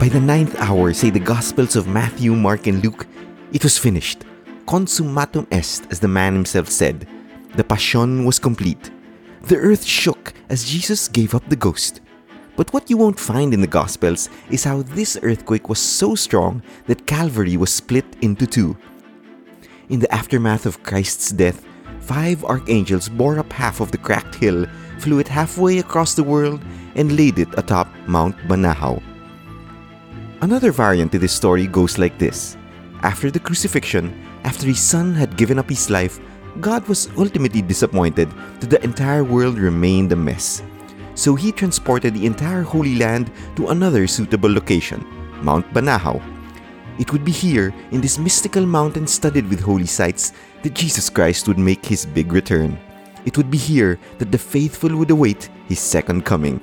By the ninth hour, say the Gospels of Matthew, Mark, and Luke, it was finished. Consummatum est, as the man himself said. The Passion was complete. The earth shook as Jesus gave up the ghost. But what you won't find in the Gospels is how this earthquake was so strong that Calvary was split into two. In the aftermath of Christ's death, five archangels bore up half of the cracked hill, flew it halfway across the world, and laid it atop Mount Banahaw. Another variant to this story goes like this After the crucifixion, after his son had given up his life, God was ultimately disappointed that the entire world remained a mess. So he transported the entire Holy Land to another suitable location, Mount Banahaw. It would be here, in this mystical mountain studded with holy sites, that Jesus Christ would make his big return. It would be here that the faithful would await his second coming.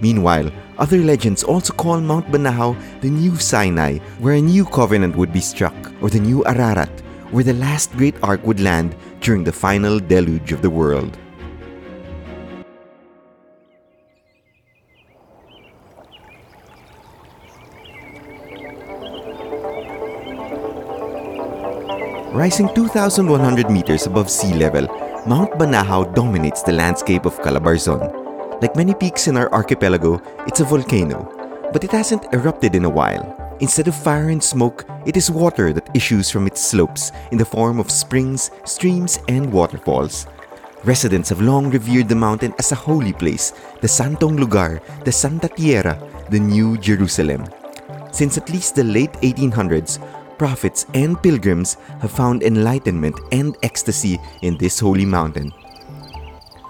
Meanwhile, other legends also call Mount Banahaw the New Sinai, where a new covenant would be struck, or the New Ararat, where the last great ark would land during the final deluge of the world. Rising 2,100 meters above sea level, Mount Banahaw dominates the landscape of Calabarzon. Like many peaks in our archipelago, it's a volcano, but it hasn't erupted in a while. Instead of fire and smoke, it is water that issues from its slopes in the form of springs, streams, and waterfalls. Residents have long revered the mountain as a holy place, the Santong Lugar, the Santa Tierra, the New Jerusalem. Since at least the late 1800s, prophets and pilgrims have found enlightenment and ecstasy in this holy mountain.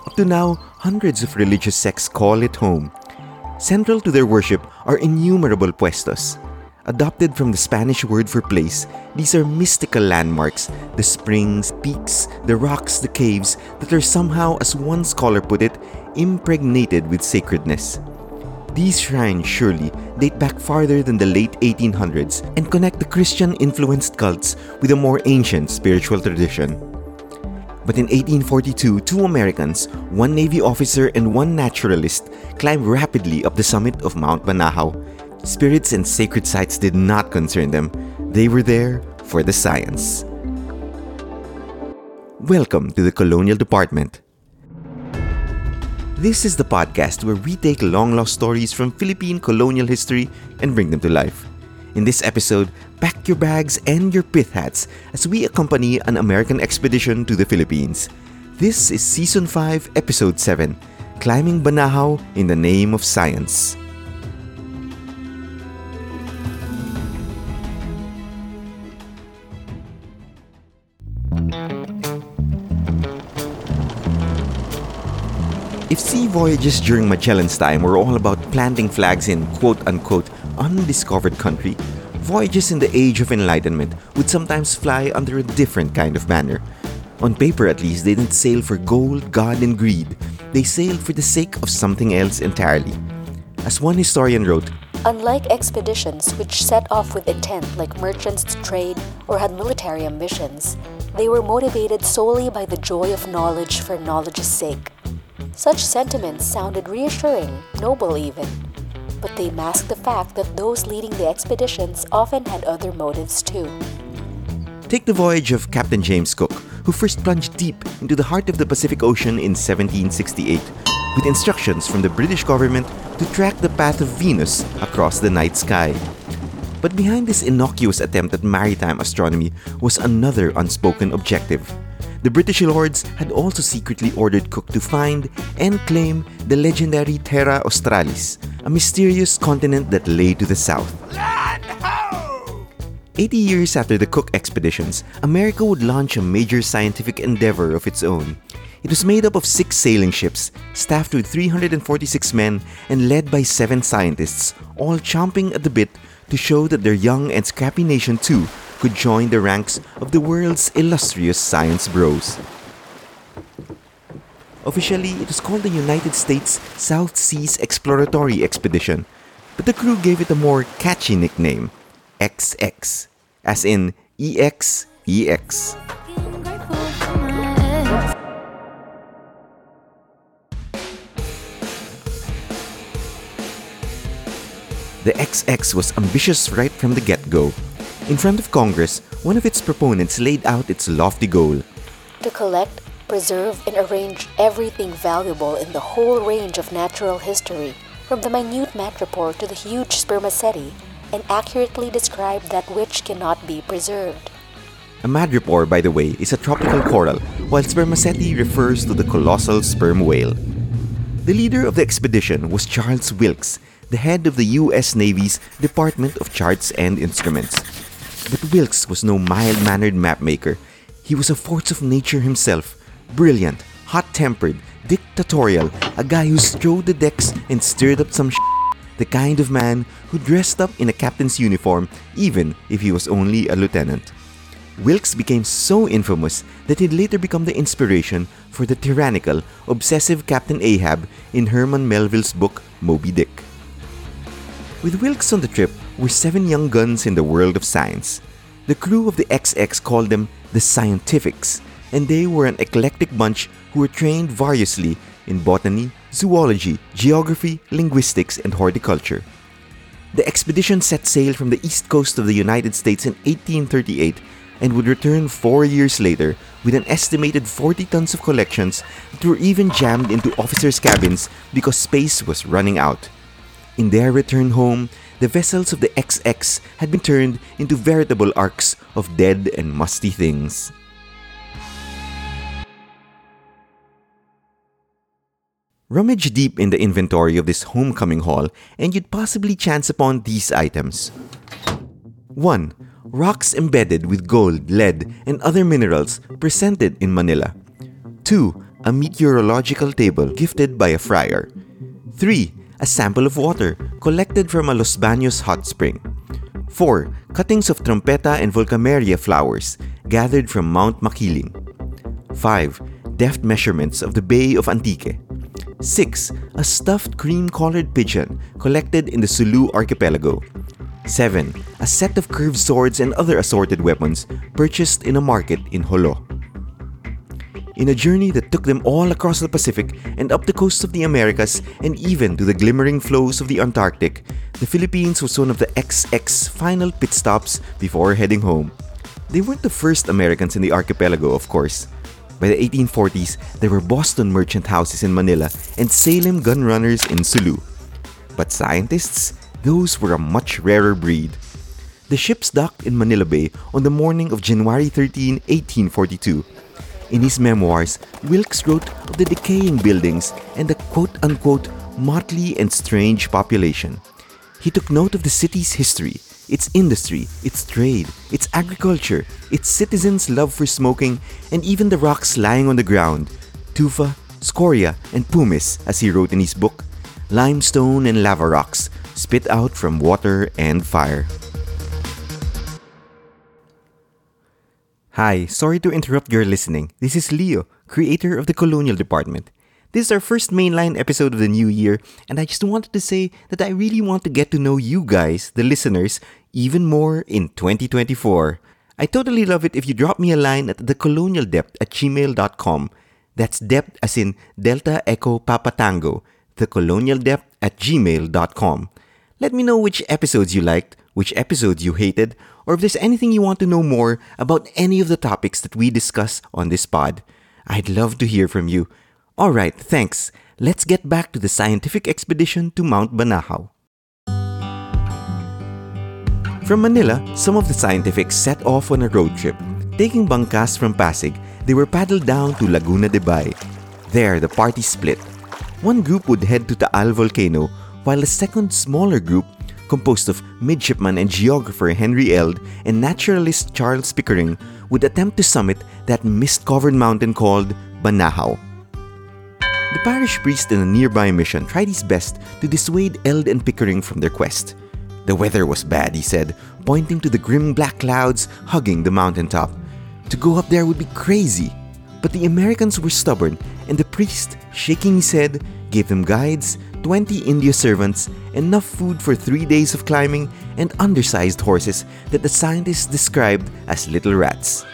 Up to now, hundreds of religious sects call it home. Central to their worship are innumerable puestos. Adopted from the Spanish word for place, these are mystical landmarks the springs, peaks, the rocks, the caves that are somehow, as one scholar put it, impregnated with sacredness. These shrines surely date back farther than the late 1800s and connect the Christian influenced cults with a more ancient spiritual tradition. But in 1842, two Americans, one Navy officer and one naturalist, climbed rapidly up the summit of Mount Banahaw. Spirits and sacred sites did not concern them, they were there for the science. Welcome to the Colonial Department. This is the podcast where we take long lost stories from Philippine colonial history and bring them to life. In this episode, pack your bags and your pith hats as we accompany an American expedition to the Philippines. This is Season 5, Episode 7 Climbing Banahaw in the Name of Science. If sea voyages during Magellan's time were all about planting flags in quote unquote undiscovered country, voyages in the age of enlightenment would sometimes fly under a different kind of banner. On paper, at least, they didn't sail for gold, God, and greed. They sailed for the sake of something else entirely. As one historian wrote, Unlike expeditions which set off with intent like merchants to trade or had military ambitions, they were motivated solely by the joy of knowledge for knowledge's sake. Such sentiments sounded reassuring, noble even, but they masked the fact that those leading the expeditions often had other motives too. Take the voyage of Captain James Cook, who first plunged deep into the heart of the Pacific Ocean in 1768 with instructions from the British government to track the path of Venus across the night sky. But behind this innocuous attempt at maritime astronomy was another unspoken objective. The British lords had also secretly ordered Cook to find and claim the legendary Terra Australis, a mysterious continent that lay to the south. Land ho! 80 years after the Cook expeditions, America would launch a major scientific endeavor of its own. It was made up of six sailing ships, staffed with 346 men, and led by seven scientists, all chomping at the bit to show that their young and scrappy nation too could join the ranks of the world's illustrious science bros. Officially, it was called the United States South Seas Exploratory Expedition, but the crew gave it a more catchy nickname Ex Ex, as in EXEX. The the Ex Ex was ambitious right from the get go. In front of Congress, one of its proponents laid out its lofty goal to collect, preserve, and arrange everything valuable in the whole range of natural history, from the minute madrepore to the huge spermaceti, and accurately describe that which cannot be preserved. A madrepore, by the way, is a tropical coral, while spermaceti refers to the colossal sperm whale. The leader of the expedition was Charles Wilkes, the head of the U.S. Navy's Department of Charts and Instruments. But Wilkes was no mild mannered mapmaker. He was a force of nature himself, brilliant, hot tempered, dictatorial, a guy who strode the decks and stirred up some sh- the kind of man who dressed up in a captain's uniform even if he was only a lieutenant. Wilkes became so infamous that he'd later become the inspiration for the tyrannical, obsessive Captain Ahab in Herman Melville's book Moby Dick. With Wilkes on the trip were seven young guns in the world of science. The crew of the Ex Ex called them the Scientifics, and they were an eclectic bunch who were trained variously in botany, zoology, geography, linguistics, and horticulture. The expedition set sail from the east coast of the United States in 1838 and would return four years later with an estimated 40 tons of collections that were even jammed into officers' cabins because space was running out. In their return home, the vessels of the Ex Ex had been turned into veritable arks of dead and musty things. Rummage deep in the inventory of this homecoming haul, and you'd possibly chance upon these items 1. Rocks embedded with gold, lead, and other minerals presented in Manila. 2. A meteorological table gifted by a friar. 3 a sample of water collected from a Los Baños hot spring. 4. Cuttings of Trompeta and Volkameria flowers gathered from Mount Makiling. 5. Deft measurements of the Bay of Antique. 6. A stuffed cream colored pigeon collected in the Sulu archipelago. 7. A set of curved swords and other assorted weapons purchased in a market in Jolo. In a journey that took them all across the Pacific and up the coasts of the Americas and even to the glimmering floes of the Antarctic, the Philippines was one of the Ex Ex final pit stops before heading home. They weren't the first Americans in the archipelago, of course. By the 1840s, there were Boston merchant houses in Manila and Salem gun runners in Sulu. But scientists, those were a much rarer breed. The ships docked in Manila Bay on the morning of January 13, 1842 in his memoirs, Wilkes wrote of the decaying buildings and the quote unquote motley and strange population. He took note of the city's history, its industry, its trade, its agriculture, its citizens' love for smoking, and even the rocks lying on the ground tufa, scoria, and pumice, as he wrote in his book, limestone and lava rocks spit out from water and fire. Hi, sorry to interrupt your listening. This is Leo, creator of the Colonial Department. This is our first mainline episode of the new year, and I just wanted to say that I really want to get to know you guys, the listeners, even more in 2024. I totally love it if you drop me a line at thecolonialdept at gmail.com. That's dept as in Delta Echo Papa Tango, thecolonialdept at gmail.com. Let me know which episodes you liked, which episodes you hated, or if there's anything you want to know more about any of the topics that we discuss on this pod. I'd love to hear from you. Alright, thanks. Let's get back to the scientific expedition to Mount Banahaw. From Manila, some of the scientifics set off on a road trip. Taking bangkas from Pasig, they were paddled down to Laguna de Bay. There, the party split. One group would head to Taal volcano, while a second smaller group composed of midshipman and geographer Henry Eld and naturalist Charles Pickering, would attempt to summit that mist covered mountain called Banahaw. The parish priest in a nearby mission tried his best to dissuade Eld and Pickering from their quest. The weather was bad, he said, pointing to the grim black clouds hugging the mountaintop. To go up there would be crazy. But the Americans were stubborn, and the priest, shaking his head, gave them guides, 20 Indio servants, enough food for three days of climbing, and undersized horses that the scientists described as little rats.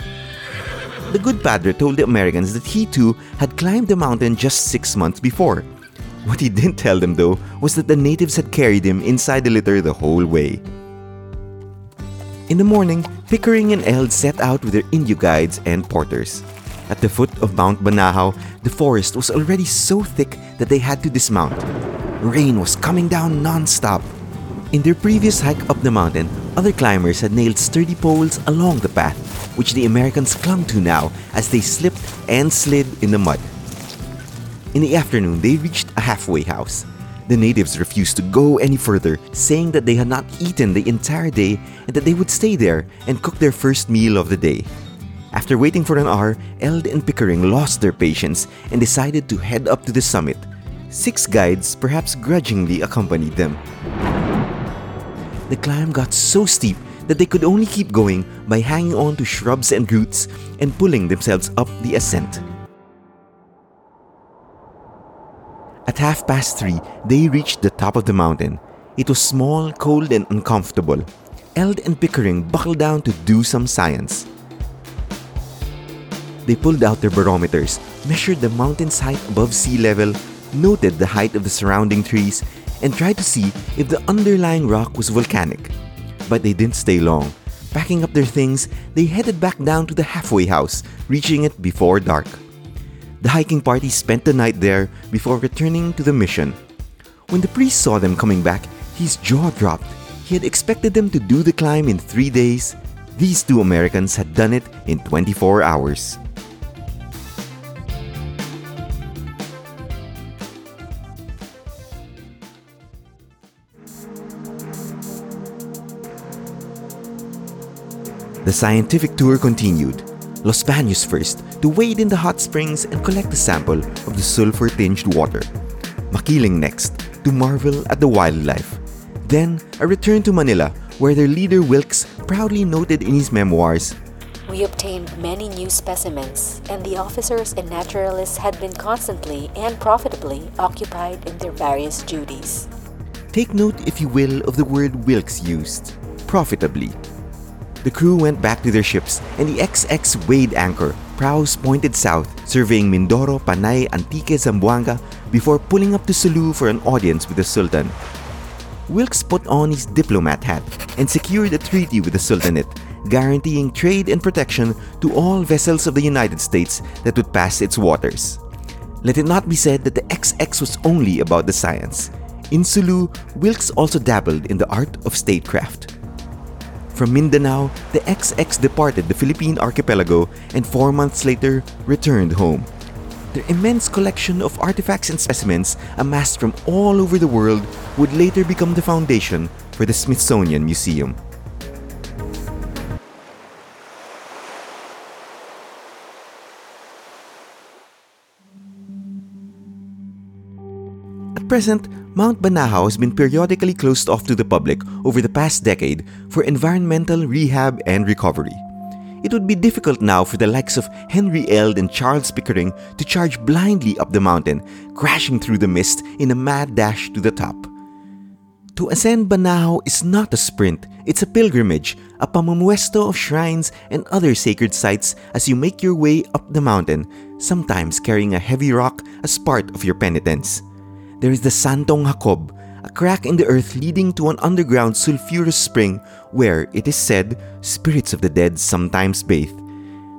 The good padre told the Americans that he too had climbed the mountain just six months before. What he didn't tell them, though, was that the natives had carried him inside the litter the whole way. In the morning, Pickering and Eld set out with their Indio guides and porters. At the foot of Mount Banahaw, the forest was already so thick that they had to dismount. Rain was coming down non-stop. In their previous hike up the mountain, other climbers had nailed sturdy poles along the path, which the Americans clung to now as they slipped and slid in the mud. In the afternoon, they reached a halfway house. The natives refused to go any further, saying that they had not eaten the entire day and that they would stay there and cook their first meal of the day. After waiting for an hour, Eld and Pickering lost their patience and decided to head up to the summit. Six guides perhaps grudgingly accompanied them. The climb got so steep that they could only keep going by hanging on to shrubs and roots and pulling themselves up the ascent. At half past three, they reached the top of the mountain. It was small, cold, and uncomfortable. Eld and Pickering buckled down to do some science. They pulled out their barometers, measured the mountain's height above sea level, noted the height of the surrounding trees, and tried to see if the underlying rock was volcanic. But they didn't stay long. Packing up their things, they headed back down to the halfway house, reaching it before dark. The hiking party spent the night there before returning to the mission. When the priest saw them coming back, his jaw dropped. He had expected them to do the climb in three days. These two Americans had done it in 24 hours. The scientific tour continued. Los Baños first, to wade in the hot springs and collect a sample of the sulfur-tinged water. Makiling next, to marvel at the wildlife. Then, a return to Manila, where their leader Wilkes proudly noted in his memoirs, We obtained many new specimens, and the officers and naturalists had been constantly and profitably occupied in their various duties. Take note, if you will, of the word Wilkes used profitably. The crew went back to their ships, and the Ex Ex weighed anchor, prows pointed south, surveying Mindoro, Panay, Antique, Zamboanga before pulling up to Sulu for an audience with the Sultan. Wilkes put on his diplomat hat and secured a treaty with the Sultanate, guaranteeing trade and protection to all vessels of the United States that would pass its waters. Let it not be said that the Ex Ex was only about the science. In Sulu, Wilkes also dabbled in the art of statecraft. From Mindanao, the Ex Ex departed the Philippine archipelago and four months later returned home. Their immense collection of artifacts and specimens amassed from all over the world would later become the foundation for the Smithsonian Museum. At present, Mount Banahaw has been periodically closed off to the public over the past decade for environmental rehab and recovery. It would be difficult now for the likes of Henry Eld and Charles Pickering to charge blindly up the mountain, crashing through the mist in a mad dash to the top. To ascend Banahaw is not a sprint, it's a pilgrimage, a pamumuwesto of shrines and other sacred sites as you make your way up the mountain, sometimes carrying a heavy rock as part of your penitence. There is the Santong Jacob, a crack in the earth leading to an underground sulfurous spring where, it is said, spirits of the dead sometimes bathe.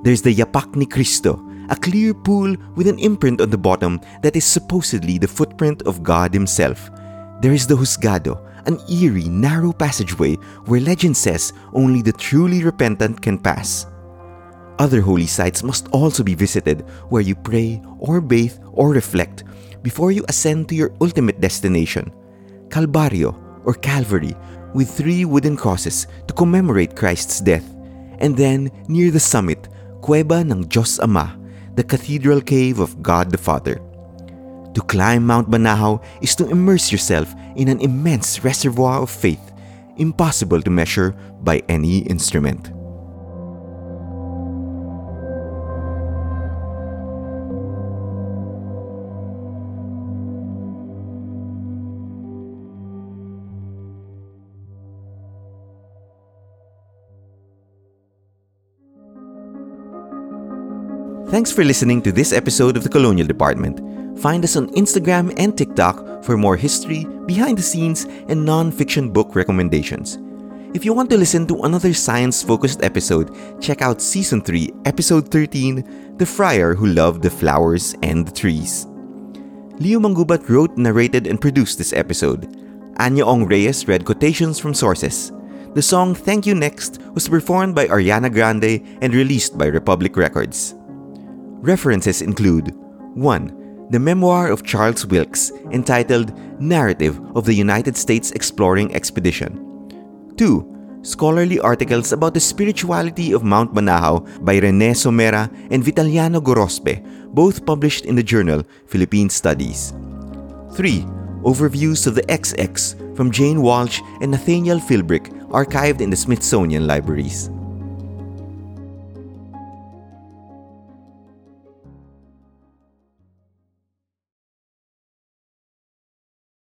There's the Yapak ni Cristo, a clear pool with an imprint on the bottom that is supposedly the footprint of God Himself. There is the Juzgado, an eerie, narrow passageway where legend says only the truly repentant can pass. Other holy sites must also be visited where you pray or bathe or reflect before you ascend to your ultimate destination, Calvario or Calvary, with three wooden crosses to commemorate Christ's death, and then near the summit, Cueva ng Diyos Ama, the cathedral cave of God the Father. To climb Mount Banahaw is to immerse yourself in an immense reservoir of faith, impossible to measure by any instrument. Thanks for listening to this episode of the Colonial Department. Find us on Instagram and TikTok for more history, behind the scenes, and non fiction book recommendations. If you want to listen to another science focused episode, check out Season 3, Episode 13 The Friar Who Loved the Flowers and the Trees. Leo Mangubat wrote, narrated, and produced this episode. Anya Ong Reyes read quotations from sources. The song Thank You Next was performed by Ariana Grande and released by Republic Records. References include 1. The memoir of Charles Wilkes entitled Narrative of the United States Exploring Expedition. 2. Scholarly articles about the spirituality of Mount Banahaw by Rene Somera and Vitaliano Gorospe, both published in the journal Philippine Studies. 3. Overviews of the Ex Ex from Jane Walsh and Nathaniel Philbrick archived in the Smithsonian Libraries.